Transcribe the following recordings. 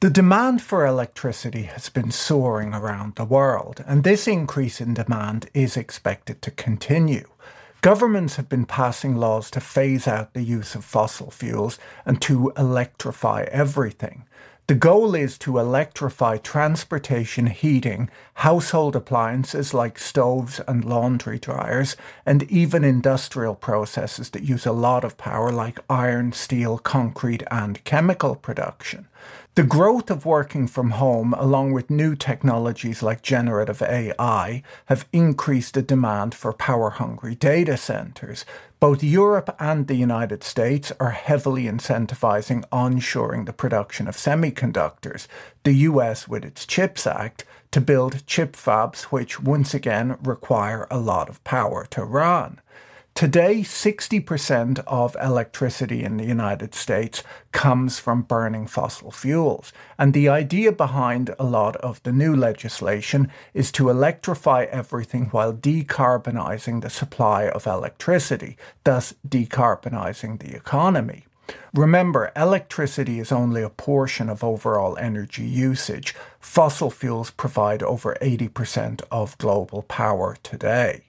The demand for electricity has been soaring around the world, and this increase in demand is expected to continue. Governments have been passing laws to phase out the use of fossil fuels and to electrify everything. The goal is to electrify transportation, heating, household appliances like stoves and laundry dryers, and even industrial processes that use a lot of power like iron, steel, concrete, and chemical production. The growth of working from home, along with new technologies like generative AI, have increased the demand for power hungry data centers. Both Europe and the United States are heavily incentivizing onshoring the production of semiconductors, the US with its CHIPS Act, to build chip fabs, which once again require a lot of power to run. Today, 60% of electricity in the United States comes from burning fossil fuels. And the idea behind a lot of the new legislation is to electrify everything while decarbonizing the supply of electricity, thus decarbonizing the economy. Remember, electricity is only a portion of overall energy usage. Fossil fuels provide over 80% of global power today.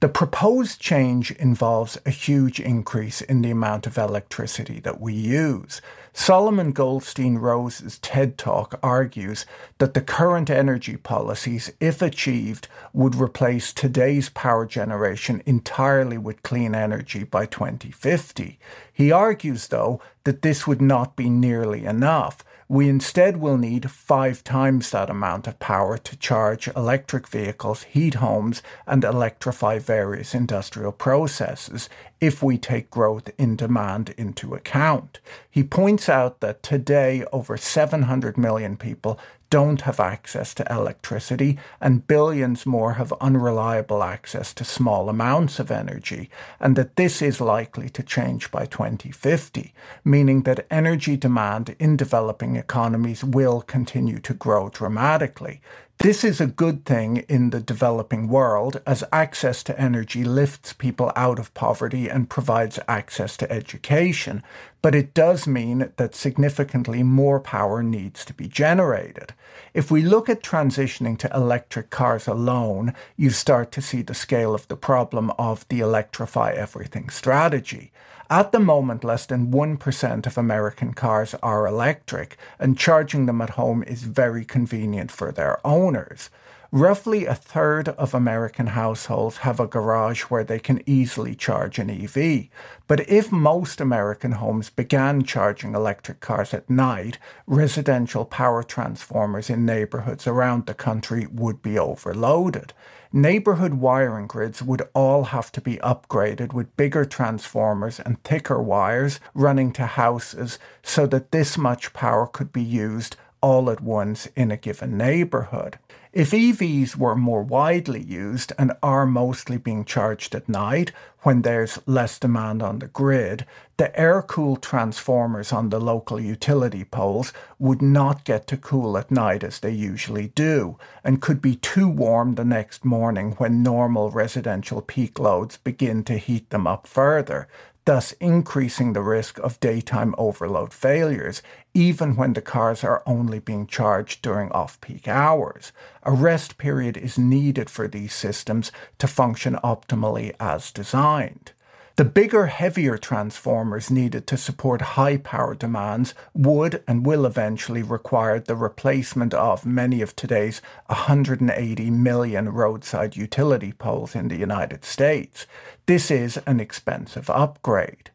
The proposed change involves a huge increase in the amount of electricity that we use. Solomon Goldstein Rose's TED Talk argues that the current energy policies, if achieved, would replace today's power generation entirely with clean energy by 2050. He argues, though, that this would not be nearly enough we instead will need five times that amount of power to charge electric vehicles, heat homes, and electrify various industrial processes if we take growth in demand into account. He points out that today over 700 million people don't have access to electricity, and billions more have unreliable access to small amounts of energy, and that this is likely to change by 2050, meaning that energy demand in developing economies will continue to grow dramatically. This is a good thing in the developing world as access to energy lifts people out of poverty and provides access to education, but it does mean that significantly more power needs to be generated. If we look at transitioning to electric cars alone, you start to see the scale of the problem of the electrify everything strategy. At the moment, less than 1% of American cars are electric, and charging them at home is very convenient for their owners. Roughly a third of American households have a garage where they can easily charge an EV. But if most American homes began charging electric cars at night, residential power transformers in neighborhoods around the country would be overloaded neighborhood wiring grids would all have to be upgraded with bigger transformers and thicker wires running to houses so that this much power could be used all at once in a given neighborhood. If EVs were more widely used and are mostly being charged at night when there's less demand on the grid, the air cooled transformers on the local utility poles would not get to cool at night as they usually do and could be too warm the next morning when normal residential peak loads begin to heat them up further thus increasing the risk of daytime overload failures, even when the cars are only being charged during off peak hours. A rest period is needed for these systems to function optimally as designed. The bigger, heavier transformers needed to support high power demands would and will eventually require the replacement of many of today's 180 million roadside utility poles in the United States. This is an expensive upgrade.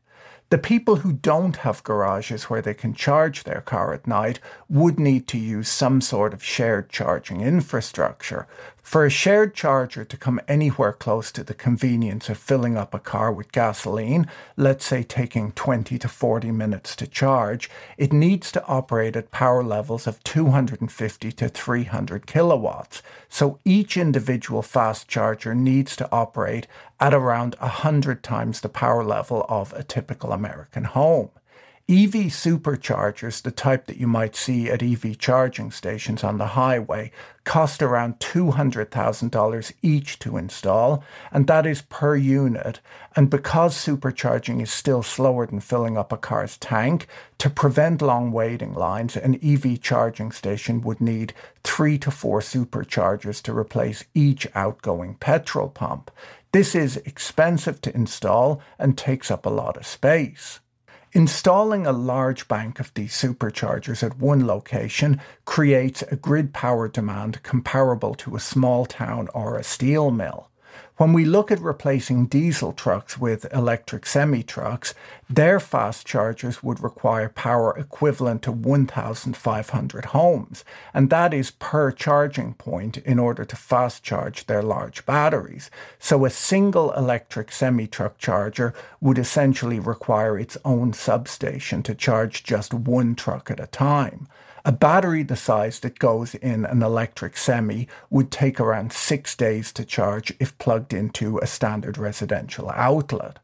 The people who don't have garages where they can charge their car at night would need to use some sort of shared charging infrastructure. For a shared charger to come anywhere close to the convenience of filling up a car with gasoline, let's say taking 20 to 40 minutes to charge, it needs to operate at power levels of 250 to 300 kilowatts. So each individual fast charger needs to operate at around 100 times the power level of a typical American home. EV superchargers, the type that you might see at EV charging stations on the highway, cost around $200,000 each to install, and that is per unit. And because supercharging is still slower than filling up a car's tank, to prevent long waiting lines, an EV charging station would need three to four superchargers to replace each outgoing petrol pump. This is expensive to install and takes up a lot of space. Installing a large bank of these superchargers at one location creates a grid power demand comparable to a small town or a steel mill. When we look at replacing diesel trucks with electric semi trucks, their fast chargers would require power equivalent to 1,500 homes, and that is per charging point in order to fast charge their large batteries. So a single electric semi truck charger would essentially require its own substation to charge just one truck at a time. A battery the size that goes in an electric semi would take around six days to charge if plugged into a standard residential outlet.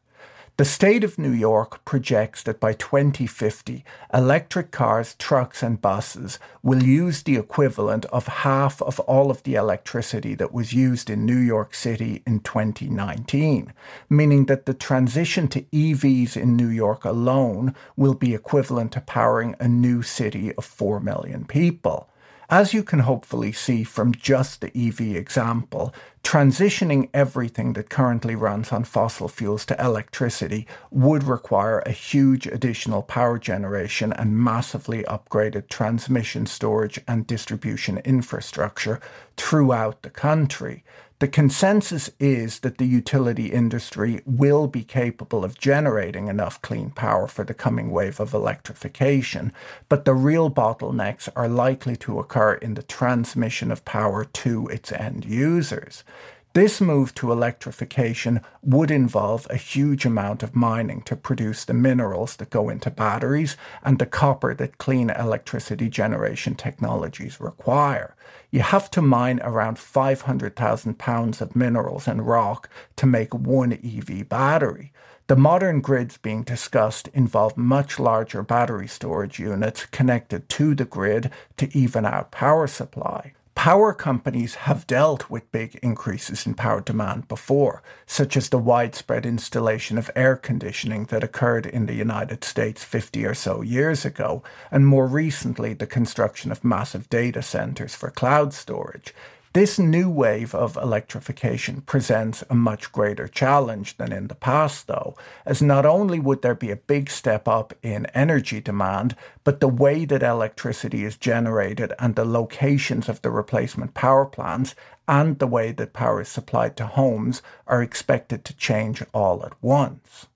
The state of New York projects that by 2050, electric cars, trucks, and buses will use the equivalent of half of all of the electricity that was used in New York City in 2019, meaning that the transition to EVs in New York alone will be equivalent to powering a new city of 4 million people. As you can hopefully see from just the EV example, transitioning everything that currently runs on fossil fuels to electricity would require a huge additional power generation and massively upgraded transmission, storage, and distribution infrastructure throughout the country. The consensus is that the utility industry will be capable of generating enough clean power for the coming wave of electrification, but the real bottlenecks are likely to occur in the transmission of power to its end users. This move to electrification would involve a huge amount of mining to produce the minerals that go into batteries and the copper that clean electricity generation technologies require. You have to mine around 500,000 pounds of minerals and rock to make one EV battery. The modern grids being discussed involve much larger battery storage units connected to the grid to even out power supply. Power companies have dealt with big increases in power demand before, such as the widespread installation of air conditioning that occurred in the United States 50 or so years ago, and more recently the construction of massive data centers for cloud storage. This new wave of electrification presents a much greater challenge than in the past, though, as not only would there be a big step up in energy demand, but the way that electricity is generated and the locations of the replacement power plants and the way that power is supplied to homes are expected to change all at once.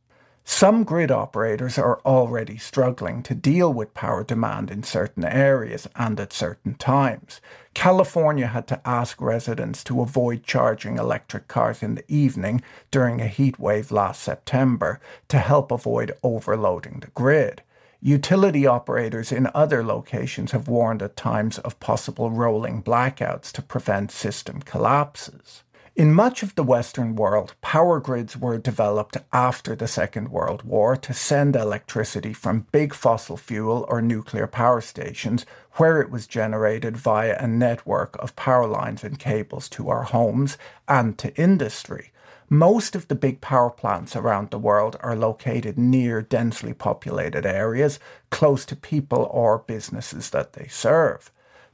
Some grid operators are already struggling to deal with power demand in certain areas and at certain times. California had to ask residents to avoid charging electric cars in the evening during a heat wave last September to help avoid overloading the grid. Utility operators in other locations have warned at times of possible rolling blackouts to prevent system collapses. In much of the Western world, power grids were developed after the Second World War to send electricity from big fossil fuel or nuclear power stations, where it was generated via a network of power lines and cables to our homes and to industry. Most of the big power plants around the world are located near densely populated areas, close to people or businesses that they serve.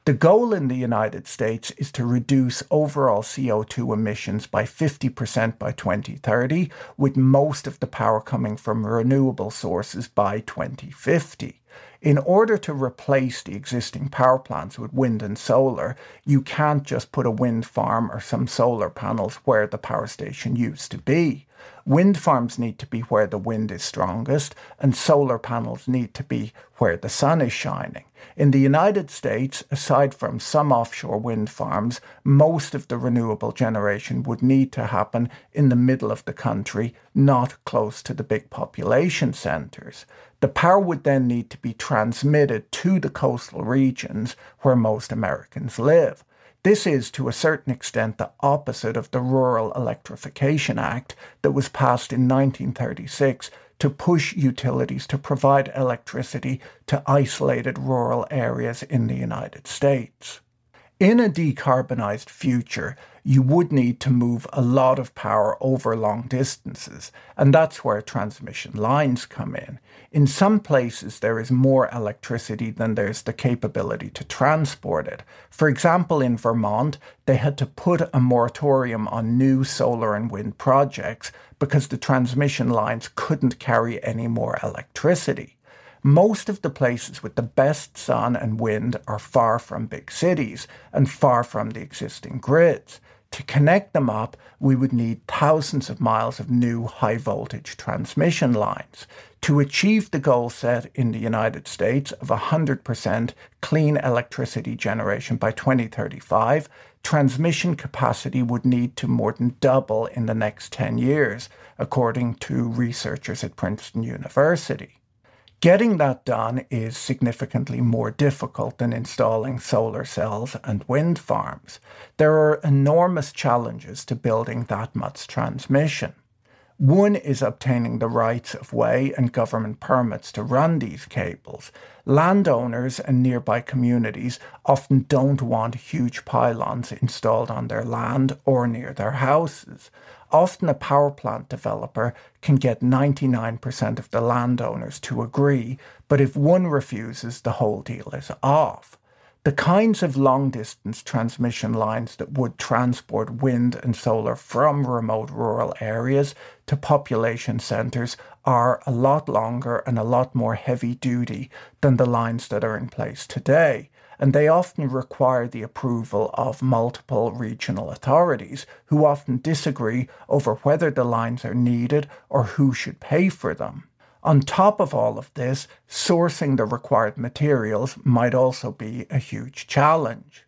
The goal in the United States is to reduce overall CO2 emissions by 50% by 2030, with most of the power coming from renewable sources by 2050. In order to replace the existing power plants with wind and solar, you can't just put a wind farm or some solar panels where the power station used to be. Wind farms need to be where the wind is strongest, and solar panels need to be where the sun is shining. In the United States, aside from some offshore wind farms, most of the renewable generation would need to happen in the middle of the country, not close to the big population centres. The power would then need to be transmitted to the coastal regions where most Americans live. This is, to a certain extent, the opposite of the Rural Electrification Act that was passed in 1936 to push utilities to provide electricity to isolated rural areas in the United States. In a decarbonised future, you would need to move a lot of power over long distances, and that's where transmission lines come in. In some places, there is more electricity than there's the capability to transport it. For example, in Vermont, they had to put a moratorium on new solar and wind projects because the transmission lines couldn't carry any more electricity. Most of the places with the best sun and wind are far from big cities and far from the existing grids. To connect them up, we would need thousands of miles of new high voltage transmission lines. To achieve the goal set in the United States of 100% clean electricity generation by 2035, transmission capacity would need to more than double in the next 10 years, according to researchers at Princeton University. Getting that done is significantly more difficult than installing solar cells and wind farms. There are enormous challenges to building that much transmission. One is obtaining the rights of way and government permits to run these cables. Landowners and nearby communities often don't want huge pylons installed on their land or near their houses. Often a power plant developer can get 99% of the landowners to agree, but if one refuses, the whole deal is off. The kinds of long distance transmission lines that would transport wind and solar from remote rural areas to population centres are a lot longer and a lot more heavy duty than the lines that are in place today and they often require the approval of multiple regional authorities who often disagree over whether the lines are needed or who should pay for them. On top of all of this, sourcing the required materials might also be a huge challenge.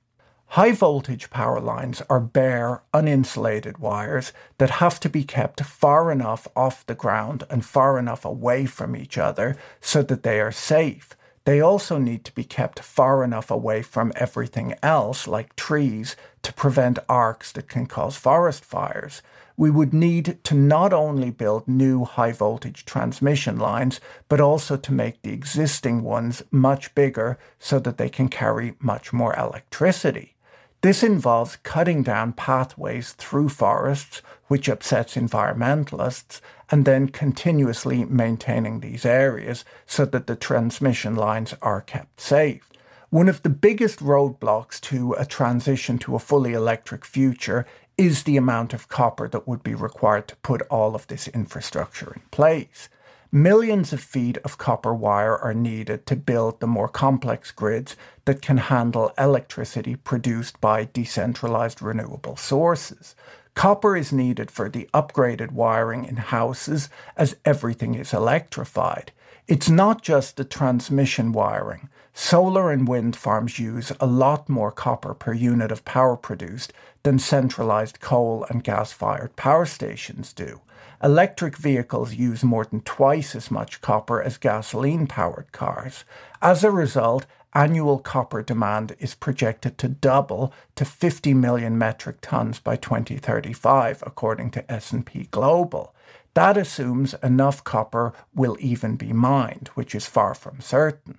High voltage power lines are bare, uninsulated wires that have to be kept far enough off the ground and far enough away from each other so that they are safe. They also need to be kept far enough away from everything else, like trees, to prevent arcs that can cause forest fires. We would need to not only build new high voltage transmission lines, but also to make the existing ones much bigger so that they can carry much more electricity. This involves cutting down pathways through forests, which upsets environmentalists, and then continuously maintaining these areas so that the transmission lines are kept safe. One of the biggest roadblocks to a transition to a fully electric future is the amount of copper that would be required to put all of this infrastructure in place. Millions of feet of copper wire are needed to build the more complex grids that can handle electricity produced by decentralized renewable sources. Copper is needed for the upgraded wiring in houses as everything is electrified. It's not just the transmission wiring. Solar and wind farms use a lot more copper per unit of power produced than centralized coal and gas fired power stations do. Electric vehicles use more than twice as much copper as gasoline powered cars. As a result, annual copper demand is projected to double to 50 million metric tons by 2035 according to S&P Global. That assumes enough copper will even be mined, which is far from certain.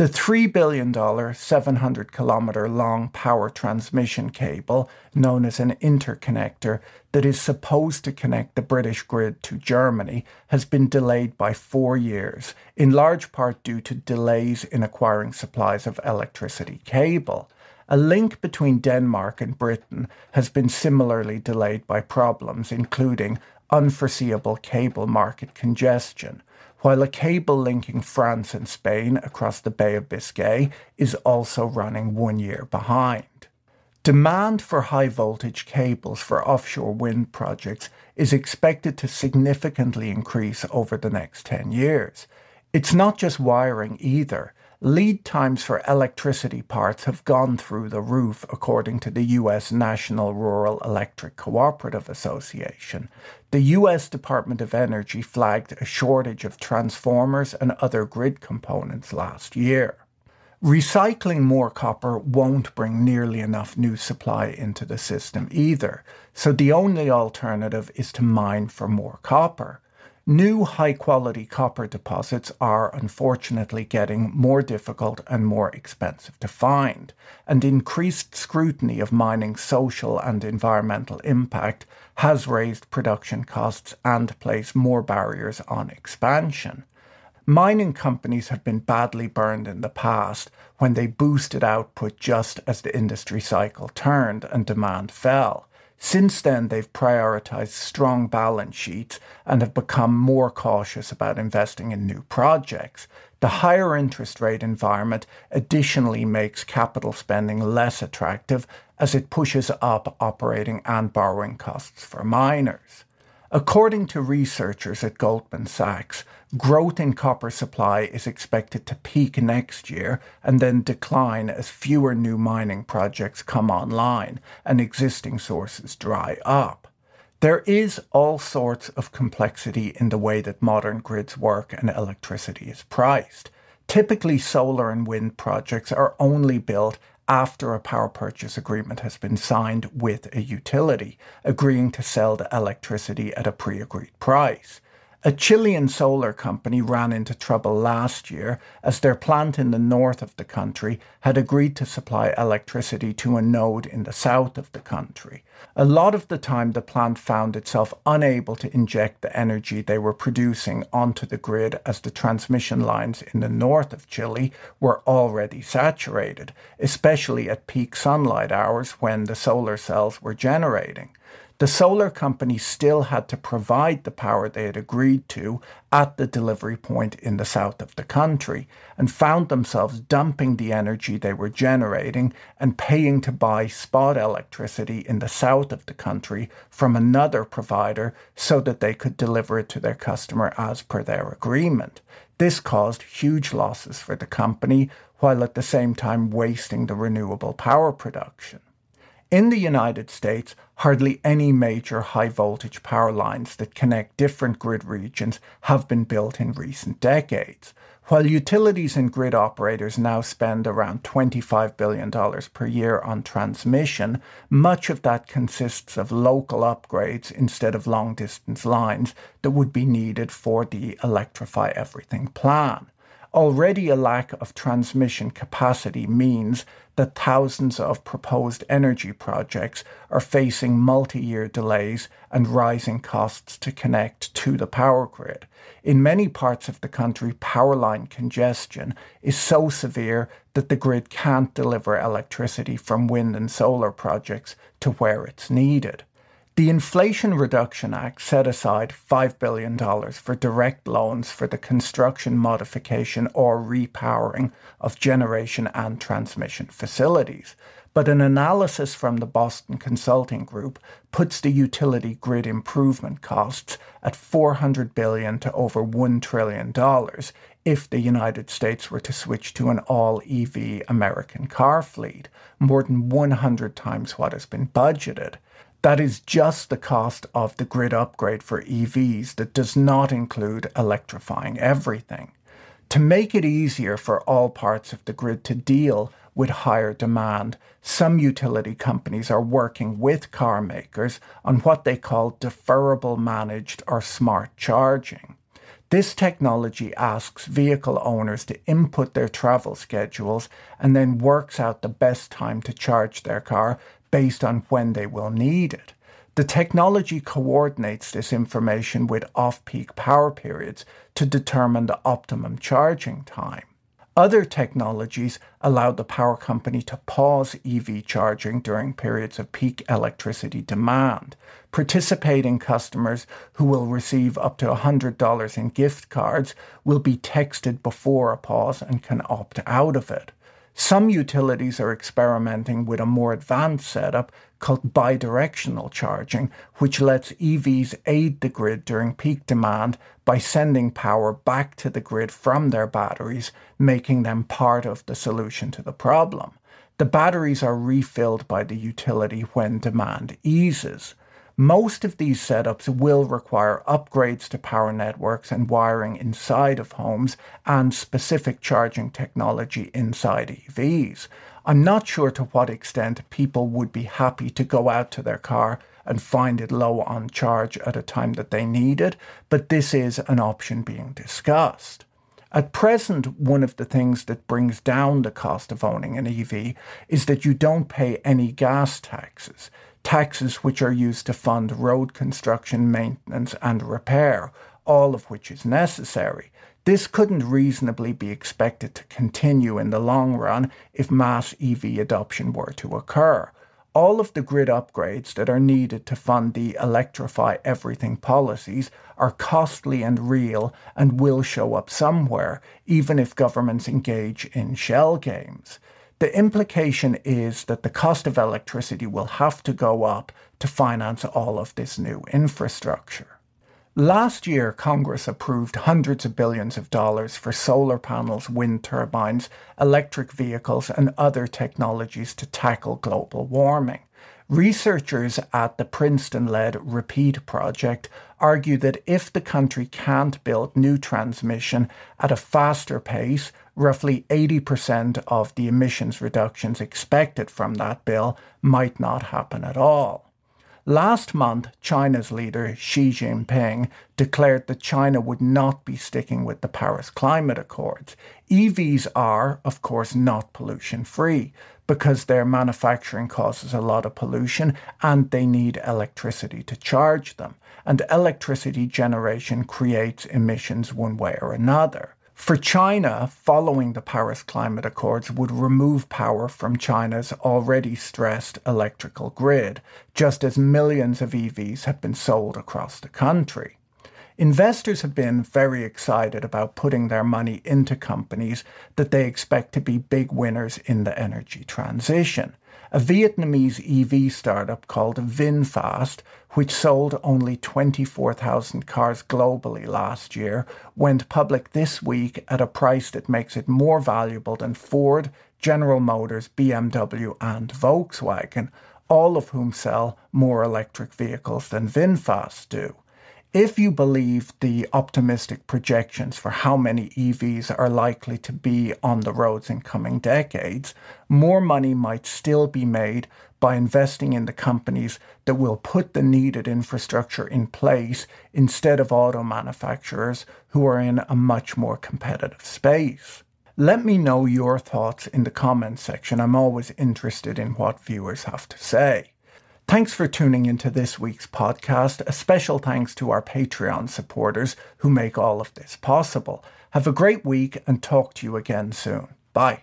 The $3 billion, 700 kilometre long power transmission cable, known as an interconnector, that is supposed to connect the British grid to Germany, has been delayed by four years, in large part due to delays in acquiring supplies of electricity cable. A link between Denmark and Britain has been similarly delayed by problems, including unforeseeable cable market congestion while a cable linking France and Spain across the Bay of Biscay is also running one year behind. Demand for high voltage cables for offshore wind projects is expected to significantly increase over the next 10 years. It's not just wiring either. Lead times for electricity parts have gone through the roof, according to the U.S. National Rural Electric Cooperative Association. The U.S. Department of Energy flagged a shortage of transformers and other grid components last year. Recycling more copper won't bring nearly enough new supply into the system either, so the only alternative is to mine for more copper. New high quality copper deposits are unfortunately getting more difficult and more expensive to find, and increased scrutiny of mining's social and environmental impact has raised production costs and placed more barriers on expansion. Mining companies have been badly burned in the past when they boosted output just as the industry cycle turned and demand fell. Since then, they've prioritized strong balance sheets and have become more cautious about investing in new projects. The higher interest rate environment additionally makes capital spending less attractive as it pushes up operating and borrowing costs for miners. According to researchers at Goldman Sachs, growth in copper supply is expected to peak next year and then decline as fewer new mining projects come online and existing sources dry up. There is all sorts of complexity in the way that modern grids work and electricity is priced. Typically, solar and wind projects are only built after a power purchase agreement has been signed with a utility, agreeing to sell the electricity at a pre agreed price. A Chilean solar company ran into trouble last year as their plant in the north of the country had agreed to supply electricity to a node in the south of the country. A lot of the time, the plant found itself unable to inject the energy they were producing onto the grid as the transmission lines in the north of Chile were already saturated, especially at peak sunlight hours when the solar cells were generating the solar company still had to provide the power they had agreed to at the delivery point in the south of the country and found themselves dumping the energy they were generating and paying to buy spot electricity in the south of the country from another provider so that they could deliver it to their customer as per their agreement. This caused huge losses for the company while at the same time wasting the renewable power production. In the United States, hardly any major high voltage power lines that connect different grid regions have been built in recent decades. While utilities and grid operators now spend around $25 billion per year on transmission, much of that consists of local upgrades instead of long distance lines that would be needed for the Electrify Everything plan. Already, a lack of transmission capacity means that thousands of proposed energy projects are facing multi year delays and rising costs to connect to the power grid. In many parts of the country, power line congestion is so severe that the grid can't deliver electricity from wind and solar projects to where it's needed. The Inflation Reduction Act set aside $5 billion for direct loans for the construction, modification, or repowering of generation and transmission facilities. But an analysis from the Boston Consulting Group puts the utility grid improvement costs at 400 billion to over $1 trillion if the United States were to switch to an all EV American car fleet, more than 100 times what has been budgeted. That is just the cost of the grid upgrade for EVs that does not include electrifying everything. To make it easier for all parts of the grid to deal with higher demand, some utility companies are working with car makers on what they call deferrable managed or smart charging. This technology asks vehicle owners to input their travel schedules and then works out the best time to charge their car based on when they will need it. The technology coordinates this information with off peak power periods to determine the optimum charging time. Other technologies allow the power company to pause EV charging during periods of peak electricity demand. Participating customers who will receive up to $100 in gift cards will be texted before a pause and can opt out of it. Some utilities are experimenting with a more advanced setup called bidirectional charging, which lets EVs aid the grid during peak demand by sending power back to the grid from their batteries, making them part of the solution to the problem. The batteries are refilled by the utility when demand eases. Most of these setups will require upgrades to power networks and wiring inside of homes and specific charging technology inside EVs. I'm not sure to what extent people would be happy to go out to their car and find it low on charge at a time that they need it, but this is an option being discussed. At present, one of the things that brings down the cost of owning an EV is that you don't pay any gas taxes taxes which are used to fund road construction, maintenance, and repair, all of which is necessary. This couldn't reasonably be expected to continue in the long run if mass EV adoption were to occur. All of the grid upgrades that are needed to fund the electrify everything policies are costly and real and will show up somewhere, even if governments engage in shell games. The implication is that the cost of electricity will have to go up to finance all of this new infrastructure. Last year, Congress approved hundreds of billions of dollars for solar panels, wind turbines, electric vehicles, and other technologies to tackle global warming. Researchers at the Princeton led REPEAT project argue that if the country can't build new transmission at a faster pace, roughly 80% of the emissions reductions expected from that bill might not happen at all. Last month, China's leader Xi Jinping declared that China would not be sticking with the Paris Climate Accords. EVs are, of course, not pollution free, because their manufacturing causes a lot of pollution and they need electricity to charge them. And electricity generation creates emissions one way or another. For China, following the Paris Climate Accords would remove power from China's already stressed electrical grid, just as millions of EVs have been sold across the country. Investors have been very excited about putting their money into companies that they expect to be big winners in the energy transition. A Vietnamese EV startup called VinFast, which sold only 24,000 cars globally last year, went public this week at a price that makes it more valuable than Ford, General Motors, BMW, and Volkswagen, all of whom sell more electric vehicles than VinFast do. If you believe the optimistic projections for how many EVs are likely to be on the roads in coming decades, more money might still be made by investing in the companies that will put the needed infrastructure in place instead of auto manufacturers who are in a much more competitive space. Let me know your thoughts in the comments section. I'm always interested in what viewers have to say. Thanks for tuning into this week's podcast. A special thanks to our Patreon supporters who make all of this possible. Have a great week and talk to you again soon. Bye.